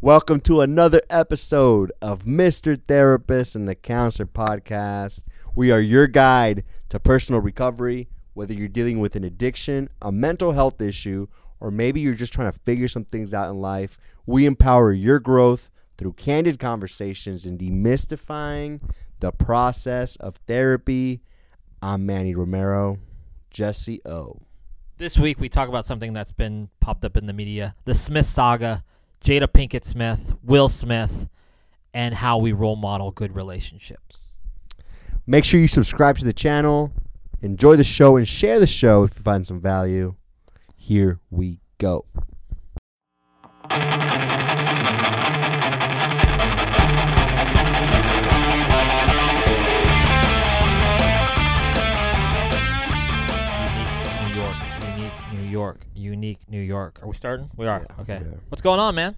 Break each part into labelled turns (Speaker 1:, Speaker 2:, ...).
Speaker 1: Welcome to another episode of Mr. Therapist and the Counselor podcast. We are your guide to personal recovery, whether you're dealing with an addiction, a mental health issue, or maybe you're just trying to figure some things out in life. We empower your growth through candid conversations and demystifying the process of therapy. I'm Manny Romero, Jesse O.
Speaker 2: This week we talk about something that's been popped up in the media: the Smith saga, Jada Pinkett Smith, Will Smith, and how we role model good relationships.
Speaker 1: Make sure you subscribe to the channel, enjoy the show, and share the show if you find some value. Here we go.
Speaker 2: York, unique New York. Are we starting? We are.
Speaker 1: Yeah,
Speaker 2: okay.
Speaker 1: are.
Speaker 2: What's going on, man?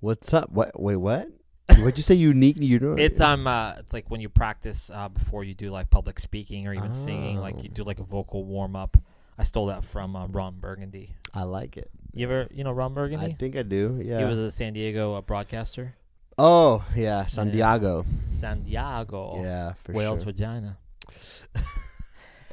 Speaker 1: What's up? What? Wait, what? What'd you say? Unique? New York.
Speaker 2: It's um, uh, it's like when you practice uh, before you do like public speaking or even singing. Like
Speaker 1: Oh.
Speaker 2: you do like a vocal warm up. I stole that from uh, Ron Burgundy.
Speaker 1: I like it.
Speaker 2: You ever, you know, Ron Burgundy?
Speaker 1: I think I do. Yeah.
Speaker 2: He was a San Diego uh, broadcaster.
Speaker 1: oh yeah, San Diego.
Speaker 2: San Diego.
Speaker 1: Yeah, for
Speaker 2: Whale's
Speaker 1: sure.
Speaker 2: vagina.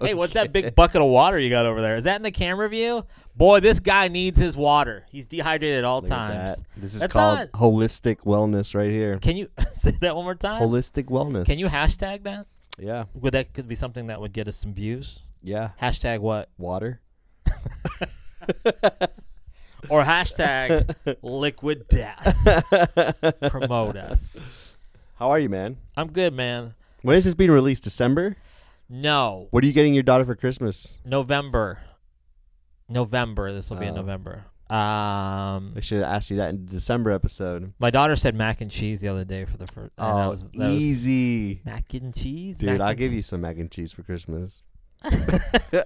Speaker 2: Hey, what's that big bucket of water you got over there? Is that in the camera view? Boy, this guy needs his water. He's dehydrated at all
Speaker 1: Look at
Speaker 2: times.
Speaker 1: that. This is
Speaker 2: That's
Speaker 1: called
Speaker 2: not-
Speaker 1: holistic wellness right here.
Speaker 2: Can you say that one more time?
Speaker 1: Holistic wellness.
Speaker 2: Can you hashtag that?
Speaker 1: Yeah.
Speaker 2: Would that could be something that would get us some views?
Speaker 1: Yeah.
Speaker 2: Hashtag what?
Speaker 1: Water.
Speaker 2: Or hashtag liquid death. Promote us.
Speaker 1: How are you, man?
Speaker 2: I'm good, man.
Speaker 1: When is this being released? December?
Speaker 2: No.
Speaker 1: What are you getting your daughter for Christmas?
Speaker 2: November. November. This will be in
Speaker 1: Oh.
Speaker 2: November. Um
Speaker 1: I should have asked you that in the December episode.
Speaker 2: my daughter said mac and cheese the other day for the first and that
Speaker 1: Oh,
Speaker 2: was, that was
Speaker 1: easy.
Speaker 2: Mac and cheese,
Speaker 1: Dude,
Speaker 2: Mac
Speaker 1: I'll
Speaker 2: and
Speaker 1: give you some mac and cheese for Christmas.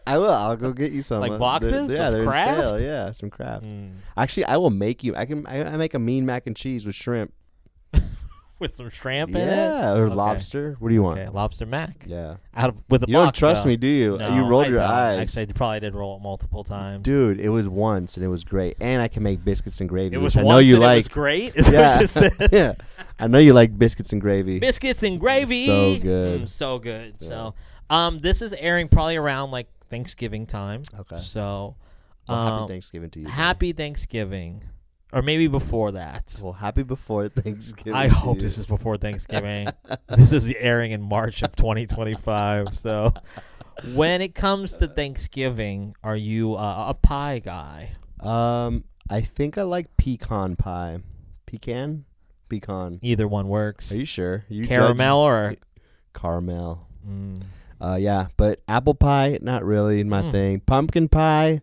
Speaker 1: I will. I'll go get you some.
Speaker 2: Like
Speaker 1: Uh,
Speaker 2: boxes
Speaker 1: they're- yeah,
Speaker 2: of
Speaker 1: they're
Speaker 2: Kraft?
Speaker 1: sale. Yeah, some Kraft.
Speaker 2: Mm.
Speaker 1: Actually, I will make you. I can. I, I make a mean mac and cheese with shrimp.
Speaker 2: with some shrimp in it.
Speaker 1: Yeah, or
Speaker 2: Okay.
Speaker 1: lobster. What do you want?
Speaker 2: Okay, lobster mac.
Speaker 1: Yeah.
Speaker 2: Out of with a
Speaker 1: You don't
Speaker 2: box.
Speaker 1: trust
Speaker 2: though.
Speaker 1: me, do you?
Speaker 2: No,
Speaker 1: you rolled
Speaker 2: I
Speaker 1: your
Speaker 2: don't.
Speaker 1: eyes.
Speaker 2: Actually, I probably did roll it multiple times.
Speaker 1: Dude, it was once and it was great. And I can make biscuits and gravy.
Speaker 2: it
Speaker 1: which
Speaker 2: was
Speaker 1: I
Speaker 2: once
Speaker 1: know you
Speaker 2: and
Speaker 1: like.
Speaker 2: It was great. Is
Speaker 1: yeah.
Speaker 2: what you said.
Speaker 1: yeah. I know you like biscuits and gravy.
Speaker 2: Biscuits and gravy.
Speaker 1: So good.
Speaker 2: Mm, so good. So, um, this is airing probably around like Thanksgiving time.
Speaker 1: Okay.
Speaker 2: So,
Speaker 1: Well,
Speaker 2: um,
Speaker 1: happy Thanksgiving to you.
Speaker 2: happy Thanksgiving, or maybe before that.
Speaker 1: Well, happy before Thanksgiving.
Speaker 2: I hope
Speaker 1: you.
Speaker 2: this is before Thanksgiving. this is airing in March of 2025. So, when it comes to Thanksgiving, are you uh, a pie guy?
Speaker 1: Um, I think I like pecan pie. Pecan, pecan.
Speaker 2: Either one works.
Speaker 1: Are you sure? You judge-
Speaker 2: Caramel or
Speaker 1: caramel.
Speaker 2: mm,
Speaker 1: Uh, yeah, but apple pie, not really my
Speaker 2: Mm.
Speaker 1: thing. Pumpkin pie,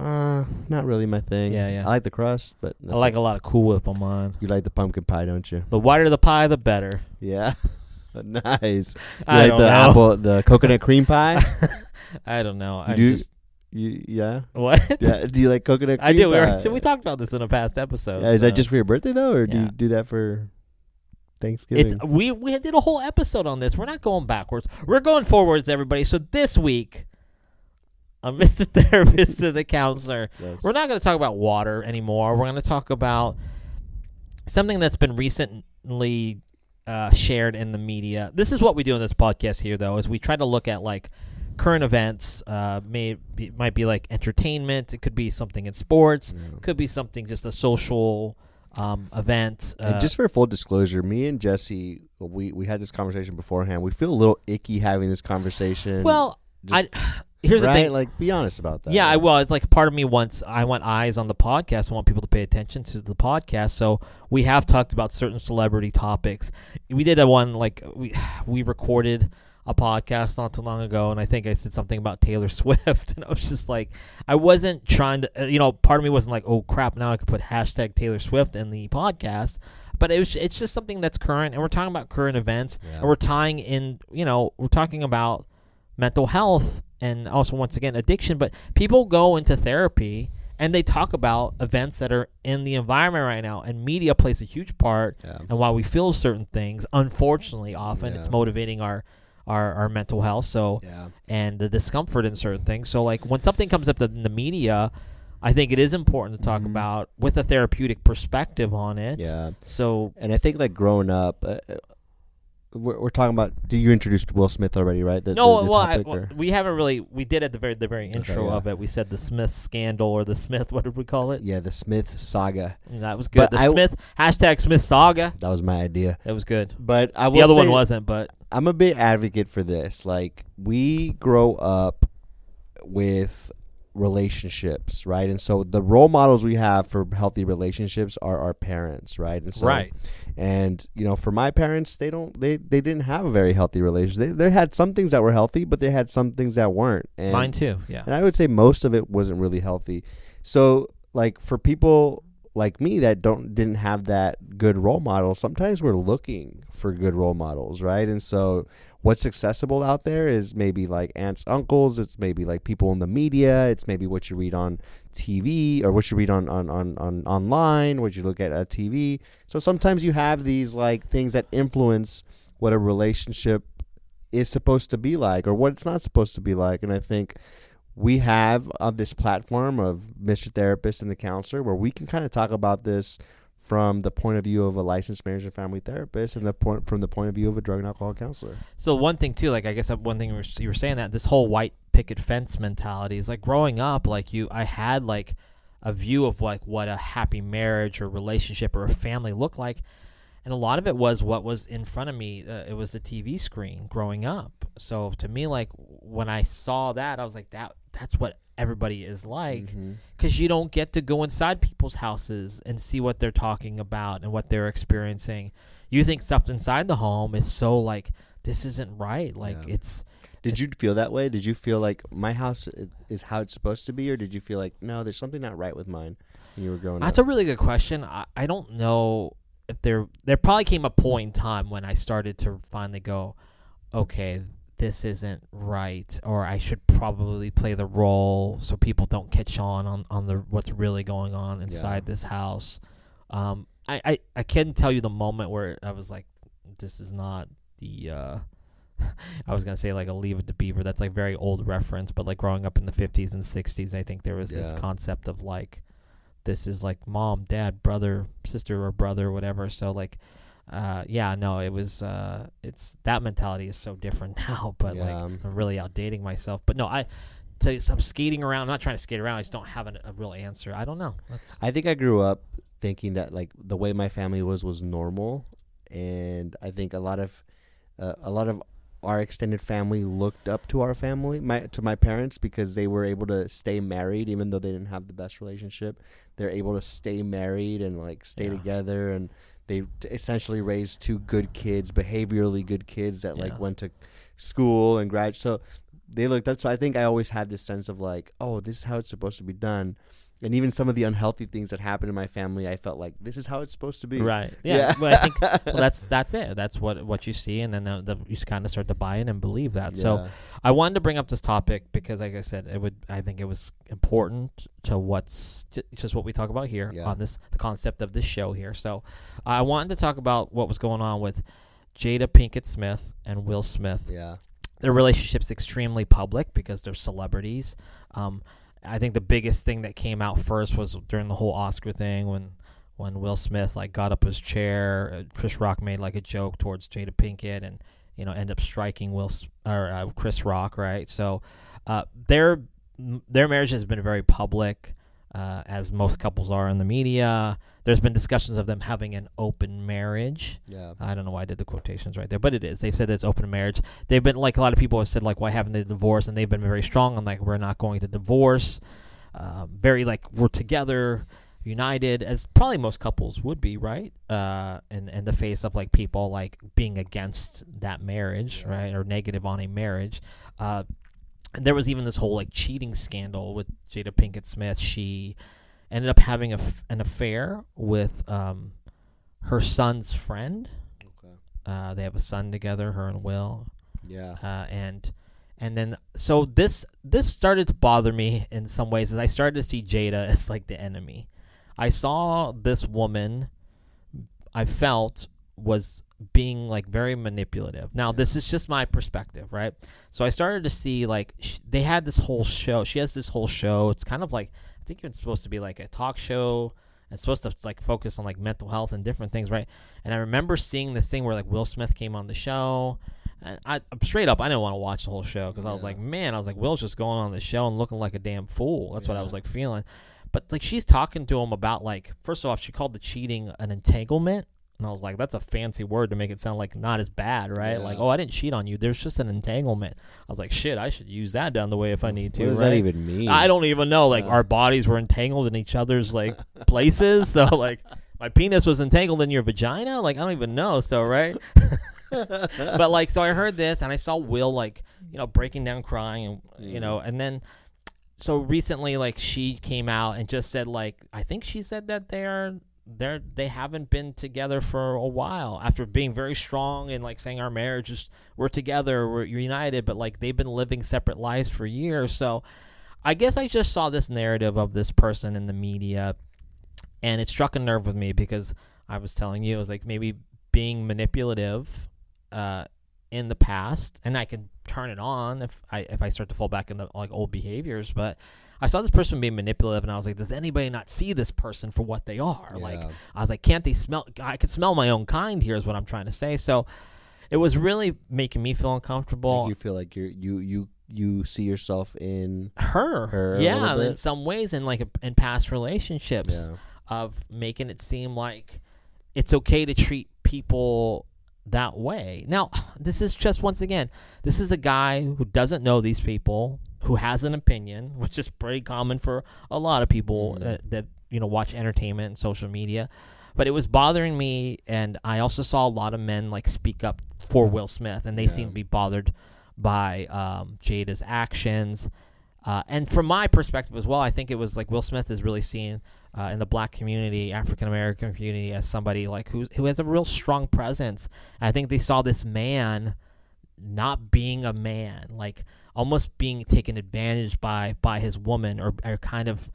Speaker 1: uh, not really my thing.
Speaker 2: Yeah, yeah.
Speaker 1: I like the crust, but
Speaker 2: I like a lot of Cool Whip on mine.
Speaker 1: you like the pumpkin pie, don't you?
Speaker 2: The whiter the pie, the better.
Speaker 1: Yeah, nice. You
Speaker 2: I
Speaker 1: like
Speaker 2: don't
Speaker 1: the
Speaker 2: know.
Speaker 1: apple, the coconut cream pie?
Speaker 2: I don't know. I
Speaker 1: do-
Speaker 2: just
Speaker 1: You, yeah,
Speaker 2: what?
Speaker 1: yeah. Do you like coconut? Cream I
Speaker 2: do. We,
Speaker 1: Pie?
Speaker 2: were, we talked about this in a past episode.
Speaker 1: Yeah, is that just for your birthday though, or do
Speaker 2: Yeah.
Speaker 1: you do that for Thanksgiving?
Speaker 2: It's we we did a whole episode on this. We're not going backwards. We're going forwards, everybody. So this week, on Mr. Therapist to the Counselor,
Speaker 1: Yes.
Speaker 2: we're not going to talk about water anymore. We're going to talk about something that's been recently uh, shared in the media. This is what we do in this podcast here, though, is we try to look at like current events. Uh, may it might be like entertainment. It could be something in sports.
Speaker 1: Yeah.
Speaker 2: Could be something just a social um, event. Uh,
Speaker 1: And just for full disclosure, me and Jesse, we we had this conversation beforehand. We feel a little icky having this conversation.
Speaker 2: well,
Speaker 1: just-
Speaker 2: I here's
Speaker 1: right?
Speaker 2: the thing.
Speaker 1: Like, be honest about that.
Speaker 2: Yeah, I it's like part of me wants I want eyes on the podcast. I want people to pay attention to the podcast. So we have talked about certain celebrity topics. We did a one like we we recorded a podcast not too long ago, and I think I said something about Taylor Swift, and I was just like, I wasn't trying to, uh, you know, part of me wasn't like, oh crap, now I could put hashtag Taylor Swift in the podcast. But it was, it's just something that's current, and we're talking about current events,
Speaker 1: Yeah.
Speaker 2: and we're tying in, you know, we're talking about mental health and also once again addiction but people go into therapy and they talk about events that are in the environment right now and media plays a huge part
Speaker 1: Yeah.
Speaker 2: and why we feel certain things unfortunately often it's motivating our our, our mental health so
Speaker 1: Yeah.
Speaker 2: and the discomfort in certain things so like when something comes up in the media I think it is important to talk
Speaker 1: Mhm.
Speaker 2: about with a therapeutic perspective on it.
Speaker 1: Yeah.
Speaker 2: So
Speaker 1: And I think like growing up, uh, we're, we're talking about. You introduced Will Smith already? Right? The,
Speaker 2: no,
Speaker 1: the- the
Speaker 2: well, I, well, we haven't really. We did at the very the very intro
Speaker 1: yeah.
Speaker 2: of it. We said the Smith scandal or the Smith. What did we call it?
Speaker 1: yeah, the Smith saga.
Speaker 2: And that was good.
Speaker 1: But
Speaker 2: the
Speaker 1: I-
Speaker 2: Smith hashtag Smith saga.
Speaker 1: That was my idea.
Speaker 2: That was good.
Speaker 1: But I
Speaker 2: The other one wasn't, but
Speaker 1: I'm a big advocate for this. Like we grow up with relationships, right? And so the role models we have for healthy relationships are our parents, right? And so
Speaker 2: right.
Speaker 1: and you know, for my parents, they don't they they didn't have a very healthy relationship. They they had some things that were healthy, but they had some things that weren't. And
Speaker 2: Mine too. Yeah.
Speaker 1: and I would say most of it wasn't really healthy. So like for people like me that don't didn't have that good role model, sometimes we're looking for good role models, right? And so what's accessible out there is maybe like aunts, uncles, it's maybe like people in the media, it's maybe what you read on TV or what you read on on, on, on online, what you look at at TV. So sometimes you have these like things that influence what a relationship is supposed to be like or what it's not supposed to be like. And I think we have on this platform of Mr. Therapist and the counselor where we can kind of talk about this from the point of view of a licensed marriage and family therapist and the point from the point of view of a drug and alcohol counselor.
Speaker 2: So one thing too, like I guess uh, one thing you were, you were saying that this whole white picket fence mentality is like growing up, like you, I had like a view of like what a happy marriage or relationship or a family looked like, and a lot of it was what was in front of me. Uh, it was the TV screen growing up. So to me, like when I saw that, I was like, that that's what everybody is like
Speaker 1: mm-hmm.
Speaker 2: because you don't get to go inside people's houses and see what they're talking about and what they're experiencing. You think stuff inside the home is so like this isn't right. Like
Speaker 1: Yeah.
Speaker 2: it's
Speaker 1: Did you feel that way? Did you feel like my house is how it's supposed to be, or did you feel like no, there's something not right with mine when you were growing
Speaker 2: that's
Speaker 1: up?
Speaker 2: a really good question. I, I don't know if there there probably came a point in time when I started to finally go, okay, this isn't right, or I should probably play the role so people don't catch on on, on the what's really going on inside this house. Um, I, I I can't tell you the moment where I was like, this is not the. Uh, I was gonna say like a Leave It to Beaver. That's like very old reference, but like growing up in the fifties and sixties, I think there was this concept of like, this is like mom, dad, brother, sister, or brother, whatever. So like, uh, yeah, no, it was. Uh, it's that mentality is so different now. But like, I'm really outdating myself. But no, I. To, so I'm skating around. I'm not trying to skate around. I just don't have an, a real answer. I don't know. That's,
Speaker 1: I think I grew up thinking that like the way my family was was normal, and I think a lot of uh, a lot of our extended family looked up to our family, my to my parents because they were able to stay married even though they didn't have the best relationship. They're able to stay married and like stay
Speaker 2: Yeah.
Speaker 1: together and they essentially raised two good kids, behaviorally good kids that
Speaker 2: Yeah.
Speaker 1: like went to school and grad. So they looked up. So I think I always had this sense of like, oh, this is how it's supposed to be done. And even some of the unhealthy things that happened in my family, I felt like this is how it's supposed to be.
Speaker 2: Right. Yeah.
Speaker 1: Yeah.
Speaker 2: Well, I think well, that's that's it. That's what what you see, and then uh, the, you kind of start to buy in and believe that. So I wanted to bring up this topic because, like I said, it would. I think it was important to what's ju- just what we talk about here
Speaker 1: Yeah.
Speaker 2: on this the concept of this show here. So I wanted to talk about what was going on with Jada Pinkett Smith and Will Smith
Speaker 1: yeah.
Speaker 2: their relationship's extremely public because they're celebrities. Um, I think the biggest thing that came out first was during the whole Oscar thing when when Will Smith like got up his chair. Uh, Chris Rock made like a joke towards Jada Pinkett and you know end up striking Will or uh, Chris Rock right. So uh, their their marriage has been very public. Uh, as most couples are in the media, there's been discussions of them having an open marriage.
Speaker 1: Yeah.
Speaker 2: I don't know why I did the quotations right there, but it is. They've said that it's open marriage. They've been like a lot of people have said like, why haven't they divorced? And they've been very strong on like we're not going to divorce. Um, very like we're together, united, as probably most couples would be, right? Uh, in in the face of like people like being against that marriage,
Speaker 1: Yeah.
Speaker 2: right, or negative on a marriage. Uh, there was even this whole like cheating scandal with Jada Pinkett Smith. She ended up having a f- an affair with um, her son's friend.
Speaker 1: Okay.
Speaker 2: Uh, they have a son together, her and Will,
Speaker 1: Yeah.
Speaker 2: uh, and and then so this this started to bother me in some ways as I started to see Jada as like the enemy. I saw this woman. I felt was being like very manipulative. Now this is just my perspective, right? So I started to see like sh- they had this whole show. She has this whole show. It's kind of like I think it's supposed to be like a talk show. It's supposed to like focus on like mental health and different things, right? And I remember seeing this thing where like Will Smith came on the show, and I straight up I didn't want to watch the whole show because I was like, man, I was like Will's just going on the show and looking like a damn fool. That's what I was like feeling. But like she's talking to him about like first off, she called the cheating an entanglement. And I was like, that's a fancy word to make it sound like not as bad, right? Like, oh, I didn't cheat on you. There's just an entanglement. I was like, shit, I should use that down the way if I need to.
Speaker 1: what does
Speaker 2: right?
Speaker 1: that even mean?
Speaker 2: I don't even know. Like
Speaker 1: Yeah.
Speaker 2: our bodies were entangled in each other's like places. So like my penis was entangled in your vagina. Like I don't even know. So right. but like so I heard this and I saw Will like you know breaking down crying and you know and then so recently like she came out and just said like I think she said that they're they're they haven't been together for a while after being very strong and like saying our marriage is we're together we're united but like they've been living separate lives for years so I guess I just saw this narrative of this person in the media and it struck a nerve with me because I was telling you it was like maybe being manipulative uh, in the past, and I can turn it on if I if I start to fall back into like old behaviors. But I saw this person being manipulative, and I was like, does anybody not see this person for what they are? Like I was like, can't they smell? I could smell my own kind. Here is what I'm trying to say. So it was really making me feel uncomfortable.
Speaker 1: Like you feel like you're you you you see yourself in
Speaker 2: her,
Speaker 1: Her a
Speaker 2: yeah, in some ways, in like in past relationships.
Speaker 1: yeah.
Speaker 2: of making it seem like it's okay to treat people that way. Now, this is just once again, this is a guy who doesn't know these people, who has an opinion, which is pretty common for a lot of people
Speaker 1: Mhm.
Speaker 2: uh, that you know watch entertainment and social media. But it was bothering me, and I also saw a lot of men like speak up for Will Smith, and they
Speaker 1: Yeah.
Speaker 2: seem to be bothered by um, Jada's actions. Uh, and from my perspective as well, I think it was like Will Smith is really seen uh, in the black community, African American community, as somebody like who who has a real strong presence. And I think they saw this man not being a man, like almost being taken advantage by by his woman, or, or kind of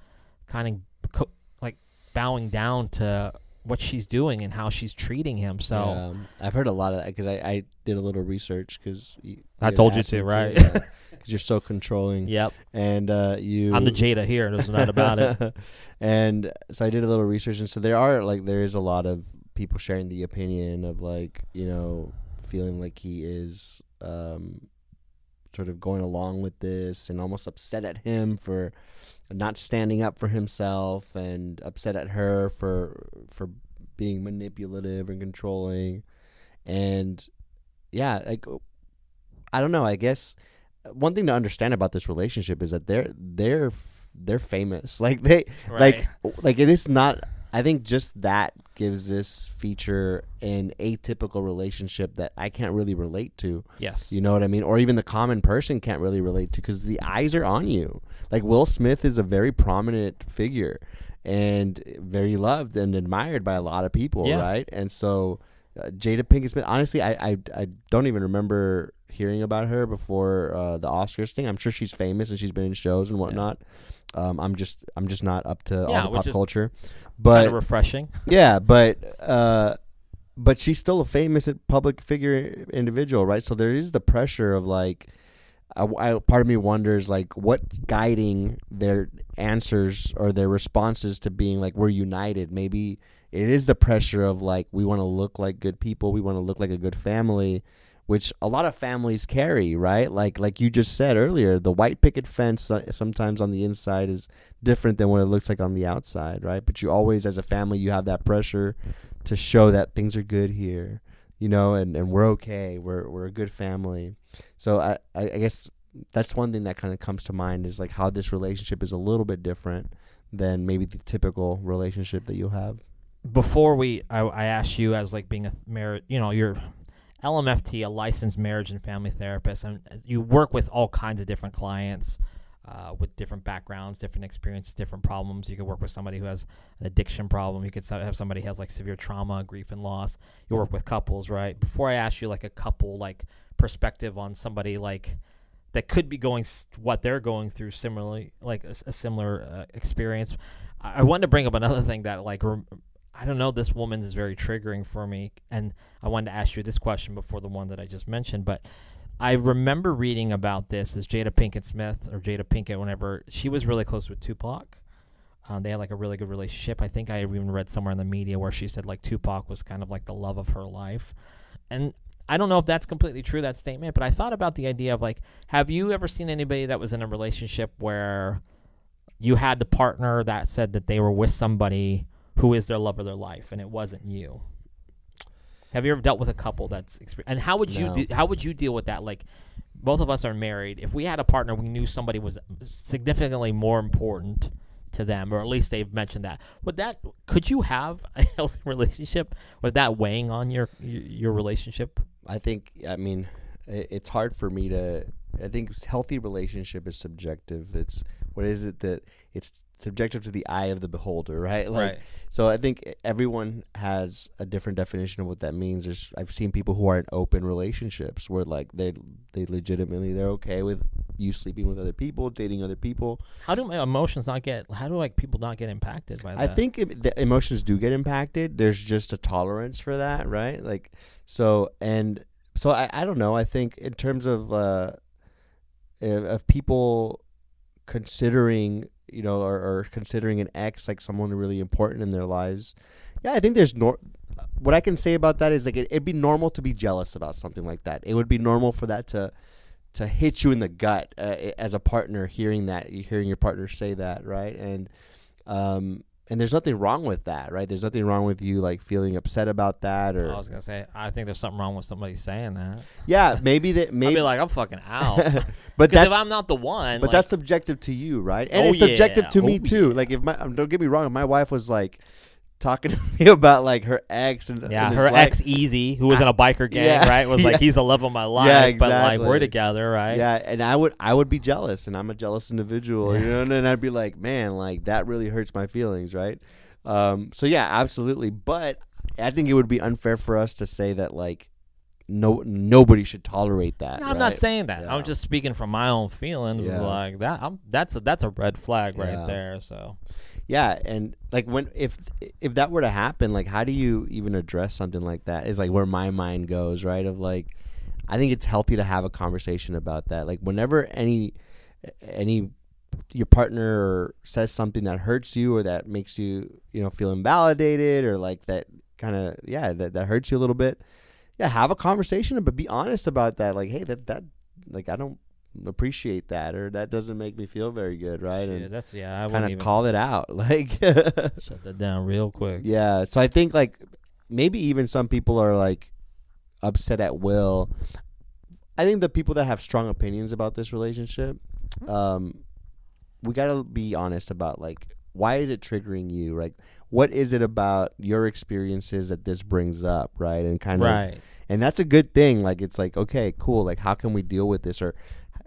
Speaker 2: kind of co- like bowing down to what she's doing and how she's treating him. So
Speaker 1: Um, I've heard a lot of that because I, I did a little research because
Speaker 2: I told you to, right?
Speaker 1: Because you're so controlling,
Speaker 2: yep,
Speaker 1: and uh, you.
Speaker 2: I'm the Jada here. There's not about it.
Speaker 1: and so I did a little research, and so there are like there is a lot of people sharing the opinion of like you know feeling like he is um, sort of going along with this and almost upset at him for not standing up for himself and upset at her for for being manipulative and controlling and yeah like i don't know i guess one thing to understand about this relationship is that they're they're they're famous like they
Speaker 2: Right.
Speaker 1: like like it is not i think just that gives this feature an atypical relationship that i can't really relate to
Speaker 2: yes,
Speaker 1: you know what I mean? Or even the common person can't really relate to because the eyes are on you. Like Will Smith is a very prominent figure and very loved and admired by a lot of people,
Speaker 2: Yeah.
Speaker 1: right? And so uh, Jada Pinkett Smith, honestly, I, I I don't even remember hearing about her before uh, the Oscars thing. I'm sure she's famous and she's been in shows and whatnot. Um, I'm just I'm just not up to
Speaker 2: Yeah,
Speaker 1: all the pop culture, but
Speaker 2: refreshing.
Speaker 1: yeah, but uh, but she's still a famous public figure individual, right? So there is the pressure of like, I, I- part of me wonders like what's guiding their answers or their responses to being like we're united. Maybe it is the pressure of like we want to look like good people, we want to look like a good family. Which a lot of families carry, right? Like, like you just said earlier, the white picket fence uh, sometimes on the inside is different than what it looks like on the outside, right? But you always, as a family, you have that pressure to show that things are good here, you know, and, and we're okay. We're we're a good family. So I I guess that's one thing that kind of comes to mind is like how this relationship is a little bit different than maybe the typical relationship that you have.
Speaker 2: before we I, I asked you as like being a marriage you know you're LMFT a licensed marriage and family therapist and you work with all kinds of different clients uh, with different backgrounds different experiences different problems. You could work with somebody who has an addiction problem. You could have somebody who has like severe trauma grief and loss. You work with couples right? Before I ask you like a couple like perspective on somebody like that could be going what they're going through similarly like a similar uh, experience I wanted to bring up another thing that like I don't know. This woman is very triggering for me, and I wanted to ask you this question before the one that I just mentioned. But I remember reading about this as Jada Pinkett Smith or Jada Pinkett, whenever she was really close with Tupac. Um, they had like a really good relationship. I think I even read somewhere in the media where she said like Tupac was kind of like the love of her life, and I don't know if that's completely true that statement, but I thought about the idea of like, have you ever seen anybody that was in a relationship where you had the partner that said that they were with somebody who is their love of their life and it wasn't you? Have you ever dealt with a couple that's exper- and how would you
Speaker 1: No.
Speaker 2: de- how would you deal with that? Like, both of us are married. If we had a partner, we knew somebody was significantly more important to them, or at least they've mentioned that. Would that could you have a healthy relationship with that weighing on your your, your relationship?
Speaker 1: I think. I mean, it's hard for me to. I think healthy relationship is subjective. It's what is it that it's subjective to the eye of the beholder, right? Like,
Speaker 2: Right.
Speaker 1: So I think everyone has a different definition of what that means. There's I've seen people who are in open relationships where like they they legitimately they're okay with you sleeping with other people, dating other people.
Speaker 2: How do my emotions not get? How do like people not get impacted by that?
Speaker 1: I think it, the emotions do get impacted. There's just a tolerance for that, right? Like so, and so I, I don't know. I think in terms of uh, of, of people considering, you know, or, or considering an ex like someone really important in their lives, yeah, I think there's nor. What I can say about that is like it, it'd be normal to be jealous about something like that. It would be normal for that to to hit you in the gut uh, as a partner hearing that hearing your partner say that right and um and there's nothing wrong with that right there's nothing wrong with you like feeling upset about that or
Speaker 2: I was gonna say I think there's something wrong with somebody saying that.
Speaker 1: yeah maybe that maybe
Speaker 2: be like, I'm fucking out.
Speaker 1: but that's
Speaker 2: if I'm not the one,
Speaker 1: but
Speaker 2: like,
Speaker 1: that's subjective to you right and
Speaker 2: Oh,
Speaker 1: it's subjective
Speaker 2: yeah.
Speaker 1: to me
Speaker 2: Oh,
Speaker 1: too
Speaker 2: yeah.
Speaker 1: like if my don't get me wrong if my wife was like talking to me about like her ex and
Speaker 2: yeah,
Speaker 1: and
Speaker 2: her ex Easy, who was in a biker gang,
Speaker 1: Yeah,
Speaker 2: right, was like he's the love of my life,
Speaker 1: Yeah, exactly.
Speaker 2: but like we're together, right?
Speaker 1: Yeah, and I would I would be jealous, and I'm a jealous individual, you know, and I'd be like, man, like that really hurts my feelings, right? Um, so yeah, absolutely. But I think it would be unfair for us to say that like no nobody should tolerate that.
Speaker 2: No, I'm not saying that.
Speaker 1: Yeah.
Speaker 2: I'm just speaking from my own feelings.
Speaker 1: Yeah.
Speaker 2: Like that, I'm, that's a that's a red flag right
Speaker 1: Yeah.
Speaker 2: there. So
Speaker 1: Yeah, and like when if if that were to happen, like how do you even address something like that? Is like where my mind goes, right? Of like, I think it's healthy to have a conversation about that. Like whenever any any your partner says something that hurts you or that makes you you know feel invalidated or like that kind of yeah that, that hurts you a little bit yeah have a conversation but be honest about that like hey that that like i don't appreciate that or that doesn't make me feel very good right
Speaker 2: yeah,
Speaker 1: and
Speaker 2: that's yeah. I
Speaker 1: kind of call it out like
Speaker 2: shut that down real quick.
Speaker 1: yeah so i think like maybe even some people are like upset at will i think the people that have strong opinions about this relationship um we got to be honest about like why is it triggering you like what is it about your experiences that this brings up right and kind of
Speaker 2: Right.
Speaker 1: and that's a good thing like it's like okay cool like how can we deal with this or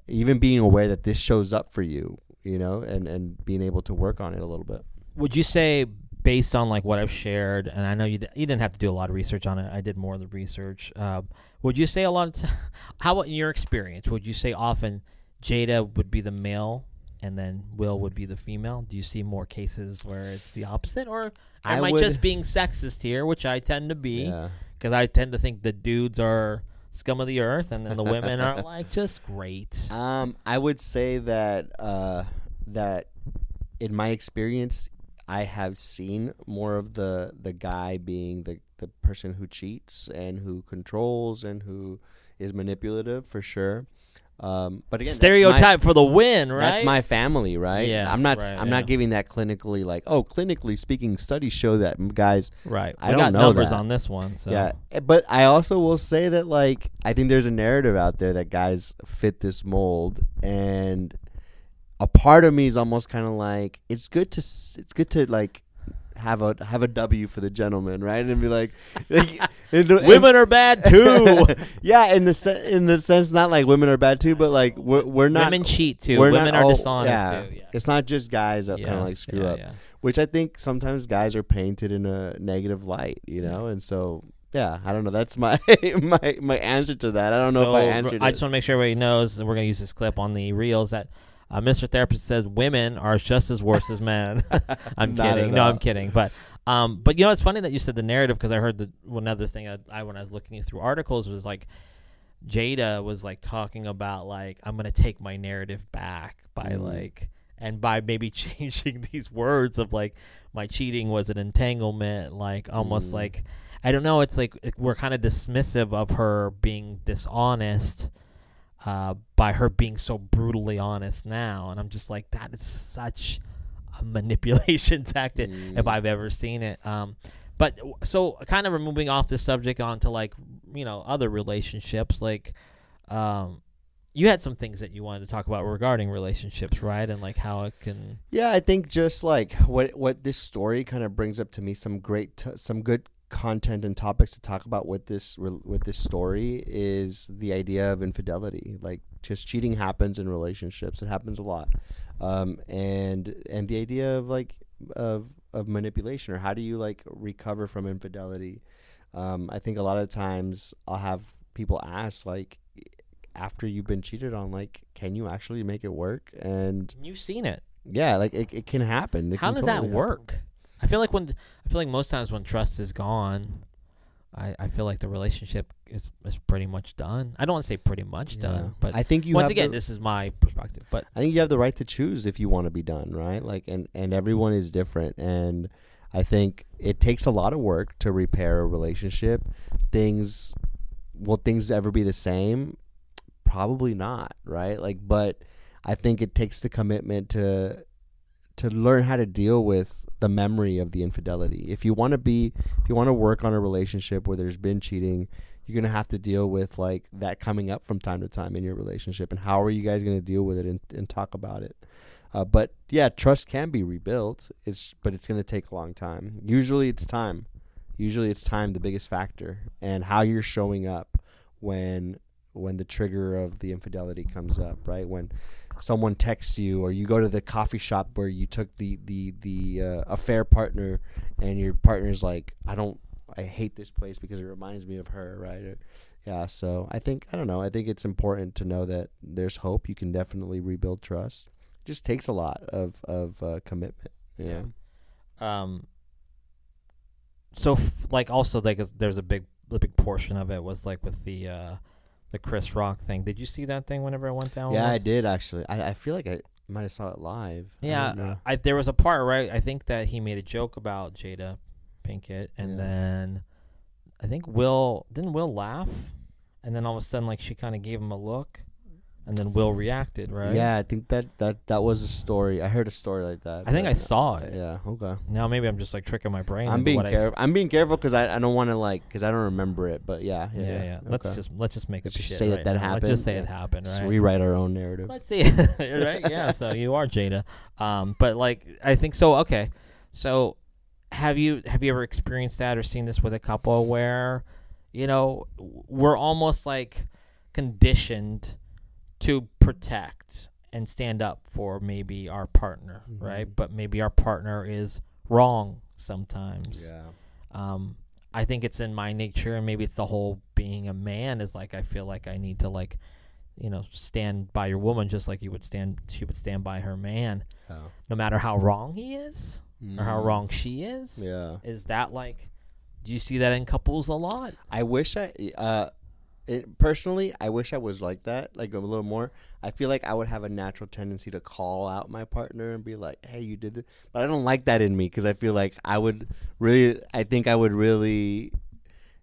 Speaker 1: even being aware that this shows up for you you know and and being able to work on it a little bit
Speaker 2: Would you say, based on like what I've shared, and I know you you didn't have to do a lot of research on it. I did more of the research. Uh, would you say a lot of t- how about in your experience? Would you say often Jada would be the male? And then Will would be the female. Do you see more cases where it's the opposite, or am I
Speaker 1: would-
Speaker 2: just being sexist here, which I tend to be?
Speaker 1: yeah
Speaker 2: because I tend to think the dudes are scum of the earth, and then the women are like just great.
Speaker 1: Um, I would say that uh, that in my experience, I have seen more of the the guy being the the person who cheats and who controls and who is manipulative for sure. Um, but again, that's my-
Speaker 2: Stereotype for the win, right?
Speaker 1: That's my family, right?
Speaker 2: Yeah,
Speaker 1: I'm not.
Speaker 2: right,
Speaker 1: I'm
Speaker 2: yeah.
Speaker 1: not giving that clinically. Like, oh, clinically speaking, studies show that guys.
Speaker 2: right.
Speaker 1: I
Speaker 2: we
Speaker 1: don't
Speaker 2: got
Speaker 1: know
Speaker 2: numbers
Speaker 1: that.
Speaker 2: on this one, so
Speaker 1: Yeah, eh, but I also will say that like I think there's a narrative out there that guys fit this mold, and a part of me is almost kind of like it's good to it's good to like have a have a W for the gentleman, right? And be like, like and- and-
Speaker 2: women are bad too.
Speaker 1: yeah, in the se- in the sense not like women are bad too, but like we're we're not
Speaker 2: women cheat too. Women are
Speaker 1: all-
Speaker 2: dishonest
Speaker 1: yeah.
Speaker 2: too. Yeah.
Speaker 1: It's not just guys that kind of like screw
Speaker 2: yeah,
Speaker 1: up,
Speaker 2: yeah.
Speaker 1: which I think sometimes guys are painted in a negative light, you know, and so yeah, I don't know. That's my my my answer to that. I don't know if I answered
Speaker 2: I just want to make sure everybody knows, and we're going to use this clip on the reels that uh, Mr. Therapist says women are just as worse as men. I'm
Speaker 1: Not
Speaker 2: kidding. No,
Speaker 1: all.
Speaker 2: I'm kidding. But um, but you know, it's funny that you said the narrative because I heard the one other thing I, I when I was looking through articles was like Jada was like talking about like I'm gonna take my narrative back by
Speaker 1: Mm.
Speaker 2: like and by maybe changing these words of like my cheating was an entanglement, like almost
Speaker 1: Mm.
Speaker 2: like I don't know. It's like we're kind of dismissive of her being dishonest uh, by her being so brutally honest now, and I'm just like that is such a manipulation tactic if
Speaker 1: Mm.
Speaker 2: I've ever seen it. Um, but so kind of moving off the subject onto like you know other relationships, like um, you had some things that you wanted to talk about regarding relationships, right? And like how it can.
Speaker 1: Yeah, I think just like what what this story kind of brings up to me some great t- some good content and topics to talk about with this with this story is the idea of infidelity. Like just cheating happens in relationships. It happens a lot. Um, and and the idea of like of of manipulation or how do you like recover from infidelity? Um, I think a lot of times I'll have people ask like after you've been cheated on like can you actually make it work and
Speaker 2: You've seen it.
Speaker 1: yeah, like it, it can happen. It
Speaker 2: How
Speaker 1: can
Speaker 2: does
Speaker 1: totally
Speaker 2: that work? I feel like when I feel like most times when trust is gone, I, I feel like the relationship is, is pretty much done. I don't want to say pretty much
Speaker 1: happen.
Speaker 2: done, but
Speaker 1: I think you
Speaker 2: once again,
Speaker 1: the,
Speaker 2: this is my perspective. But
Speaker 1: I think you have the right to choose if you want to be done, right? Like, and and everyone is different, and I think it takes a lot of work to repair a relationship. Things, will things ever be the same? Probably not, right? Like, but I think it takes the commitment to to learn how to deal with the memory of the infidelity. If you want to be, if you want to work on a relationship where there's been cheating, you're gonna have to deal with like that coming up from time to time in your relationship, and how are you guys gonna deal with it and, and talk about it? Uh, but yeah, trust can be rebuilt. It's but it's gonna take a long time. Usually, it's time. Usually, it's time the biggest factor, and how you're showing up when when the trigger of the infidelity comes up, right? When someone texts you or you go to the coffee shop where you took the the the uh, affair partner and your partner's like I don't I hate this place because it reminds me of her right? Or, yeah so I think I don't know I think it's important to know that there's hope. You can definitely rebuild trust. It just takes a lot of of uh, commitment yeah.
Speaker 2: um, so f- like also like there's a big the big portion of it was like with the uh the Chris Rock thing. Did you see that thing whenever it went down?
Speaker 1: yeah I did actually I, I feel like I might have saw it live
Speaker 2: Yeah,
Speaker 1: don't.
Speaker 2: I, there was a part right. I think that he made a joke about Jada Pinkett, and
Speaker 1: Yeah.
Speaker 2: then I think Will didn't Will laugh, and then all of a sudden like she kind of gave him a look, and then Will reacted right.
Speaker 1: yeah I think that that that was a story I heard a story like that
Speaker 2: I think I saw it.
Speaker 1: yeah okay
Speaker 2: Now maybe I'm just like tricking my brain.
Speaker 1: I'm
Speaker 2: into
Speaker 1: being
Speaker 2: what I s-
Speaker 1: careful. I'm being careful because I, I don't want to like because I don't remember it. But yeah,
Speaker 2: Yeah,
Speaker 1: yeah.
Speaker 2: yeah. Let's
Speaker 1: okay.
Speaker 2: just let's just make
Speaker 1: Let's
Speaker 2: up
Speaker 1: just
Speaker 2: shit
Speaker 1: say that
Speaker 2: right
Speaker 1: that
Speaker 2: now. Let's just
Speaker 1: happened,
Speaker 2: say
Speaker 1: yeah.
Speaker 2: it happened,
Speaker 1: Just
Speaker 2: right?
Speaker 1: rewrite our own narrative.
Speaker 2: Let's see, right? Yeah. So you are Jada, um, but like I think so. Okay, so have you have you ever experienced that or seen this with a couple where, you know, we're almost like conditioned to protect and stand up for maybe our partner,
Speaker 1: Mhm.
Speaker 2: right? But maybe our partner is wrong sometimes
Speaker 1: Yeah.
Speaker 2: um i think it's in my nature and maybe it's the whole being a man is like i feel like i need to like you know stand by your woman just like you would stand she would stand by her man
Speaker 1: Oh.
Speaker 2: no matter how wrong he is or how
Speaker 1: Mm.
Speaker 2: wrong she is
Speaker 1: Yeah.
Speaker 2: is that like do you see that in couples a lot
Speaker 1: I wish I uh, it, personally, I wish I was like that, like a little more. I feel like I would have a natural tendency to call out my partner and be like, "Hey, you did this," but I don't like that in me because I feel like I would really. I think I would really.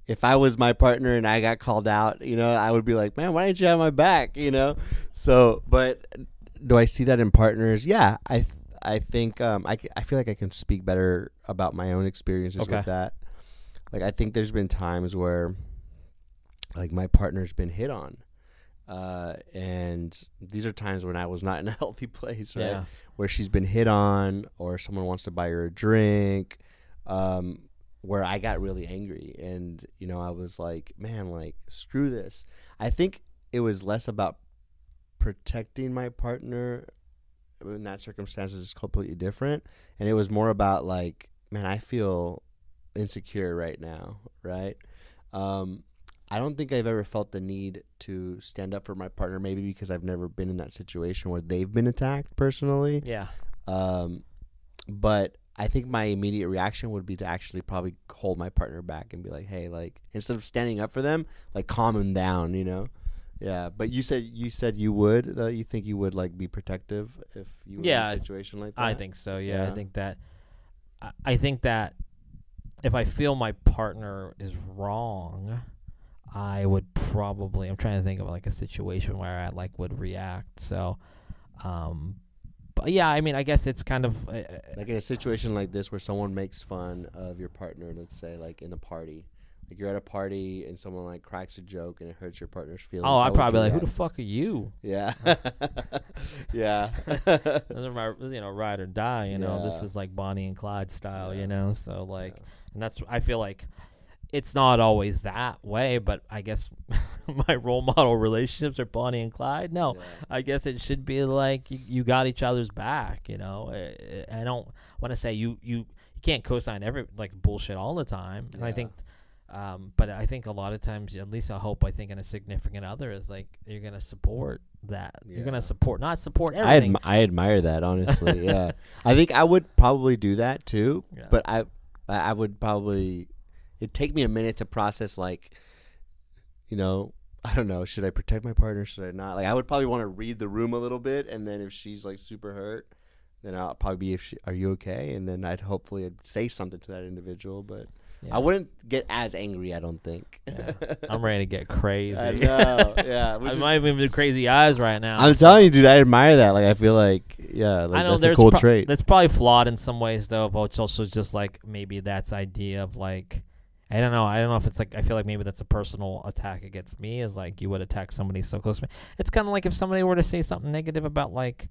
Speaker 1: If I was my partner and I got called out, you know, I would be like, "Man, why didn't you have my back?" You know. So, but do I see that in partners? Yeah, I I think um, I, I feel like I can speak better about my own experiences
Speaker 2: Okay.
Speaker 1: with that. Like I think there's been times where like my partner's been hit on. Uh, and these are times when I was not in a healthy place, right?
Speaker 2: yeah
Speaker 1: Where she's been hit on or someone wants to buy her a drink. Um, where I got really angry and you know I was like, man, like screw this. I think it was less about protecting my partner in that circumstances is completely different and it was more about like man i feel insecure right now right um i don't think i've ever felt the need to stand up for my partner maybe because i've never been in that situation where they've been attacked personally
Speaker 2: yeah
Speaker 1: um but i think my immediate reaction would be to actually probably hold my partner back and be like hey like instead of standing up for them like calm them down you know Yeah, but you said you said you would. Uh, you think you would like be protective if you were
Speaker 2: Yeah,
Speaker 1: in a situation like that?
Speaker 2: I think so. Yeah, I think that. I- I think that if I feel my partner is wrong, I would probably. I'm trying to think of like a situation where I like would react. So, um, but yeah, I mean, I guess it's kind of. Uh,
Speaker 1: like in a situation like this where someone makes fun of your partner. Let's say like in a party, like you're at a party and someone like cracks a joke and it hurts your partner's feelings.
Speaker 2: oh, I'd probably like, who the fuck are you?
Speaker 1: Yeah, yeah.
Speaker 2: Those are my, you know, ride or die. You know, this is like Bonnie and Clyde style.
Speaker 1: Yeah.
Speaker 2: You know, so like,
Speaker 1: Yeah.
Speaker 2: and that's I feel like it's not always that way, but I guess my role model relationships are Bonnie and Clyde. No,
Speaker 1: Yeah.
Speaker 2: I guess it should be like you, you got each other's back. You know, I, I don't want to say you you you can't co-sign every like bullshit all the time. And I think, um, but I think a lot of times, at least I hope, I think in a significant other is like you're gonna support that. You're gonna support, not support
Speaker 1: I,
Speaker 2: everything.
Speaker 1: admi- I admire that honestly. yeah, I think I would probably do that too.
Speaker 2: Yeah.
Speaker 1: But I, I I would probably. It'd take me a minute to process like, you know, I don't know. Should I protect my partner? Should I not? Like, I would probably want to read the room a little bit, and then if she's like super hurt, then I'll probably be if she, are you okay? And then I'd hopefully I'd say something to that individual, but
Speaker 2: Yeah.
Speaker 1: I wouldn't get as angry. I don't think.
Speaker 2: Yeah. I'm ready to get crazy.
Speaker 1: I know. Yeah.
Speaker 2: I
Speaker 1: is-
Speaker 2: might even do crazy eyes right now.
Speaker 1: I'm telling you, dude. I admire that. Like, I feel like, yeah, like,
Speaker 2: I know
Speaker 1: that's
Speaker 2: there's
Speaker 1: a cool
Speaker 2: pro-
Speaker 1: trait.
Speaker 2: that's probably flawed in some ways though, but it's also just like maybe that's idea of like I don't know. I don't know if it's like I feel like maybe that's a personal attack against me is like you would attack somebody so close to me. It's kind of like if somebody were to say something negative about like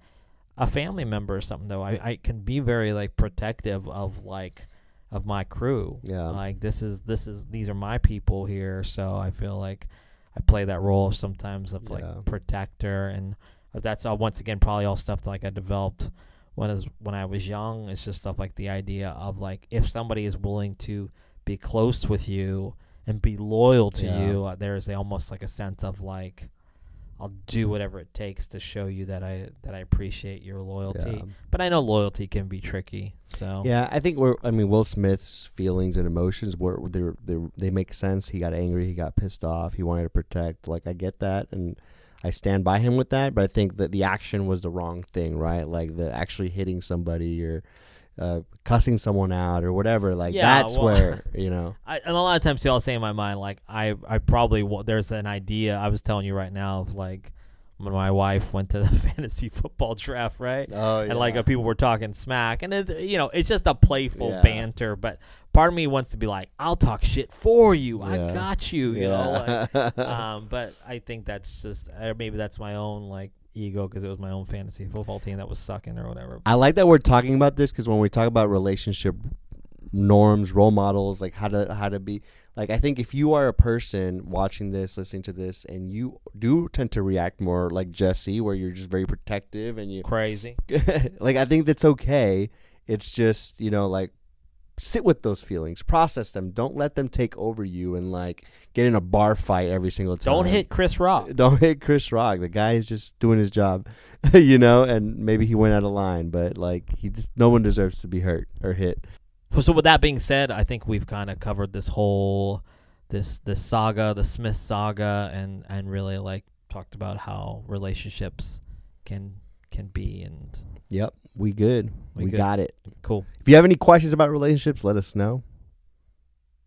Speaker 2: a family member or something though. I I can be very like protective of like of my crew.
Speaker 1: Yeah.
Speaker 2: Like this is this is these are my people here, so I feel like I play that role sometimes of like
Speaker 1: Yeah.
Speaker 2: protector and that's all once again probably all stuff that like I developed when as when I was young. It's just stuff like the idea of like if somebody is willing to be close with you and be loyal to
Speaker 1: Yeah.
Speaker 2: you, uh, there's a, almost like a sense of like I'll do whatever it takes to show you that I that I appreciate your loyalty.
Speaker 1: Yeah.
Speaker 2: But I know loyalty can be tricky. So
Speaker 1: Yeah, I think we're. I mean, Will Smith's feelings and emotions were they they they make sense. He got angry. He got pissed off. He wanted to protect. Like I get that, and I stand by him with that. But I think that the action was the wrong thing, right? Like the actually hitting somebody or uh, cussing someone out or whatever. Like
Speaker 2: Yeah,
Speaker 1: that's
Speaker 2: well-
Speaker 1: where you know.
Speaker 2: I, and a lot of times too, I'll say in my mind, like I, I probably wa- there's an idea. I was telling you right now of like when my wife went to the fantasy football draft, right?
Speaker 1: Oh yeah.
Speaker 2: And like uh, people were talking smack, and it, you know, it's just a playful
Speaker 1: Yeah.
Speaker 2: banter. But part of me wants to be like, I'll talk shit for you. I got you. You know. Like, um, but I think that's just uh, maybe that's my own like ego because it was my own fantasy football team that was sucking or whatever.
Speaker 1: I like that we're talking about this because when we talk about relationship norms, role models, like how to how to be like I think if you are a person watching this, listening to this, and you do tend to react more like Jesse, where you're just very protective and you
Speaker 2: Crazy.
Speaker 1: like I think that's okay. It's just you know like sit with those feelings, process them. Don't let them take over you and like get in a bar fight every single time.
Speaker 2: Don't hit Chris Rock.
Speaker 1: Don't hit Chris Rock. The guy is just doing his job, you know, and maybe he went out of line, but like he just no one deserves to be hurt or hit.
Speaker 2: So with that being said, I think we've kind of covered this whole this this saga, the Smith saga, and and really like talked about how relationships can can be and
Speaker 1: Yep, we good.
Speaker 2: We
Speaker 1: We,
Speaker 2: good.
Speaker 1: got it.
Speaker 2: cool.
Speaker 1: If you have any questions about relationships, let us know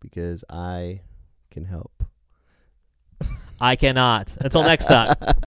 Speaker 1: because I can help.
Speaker 2: I cannot. Until next time.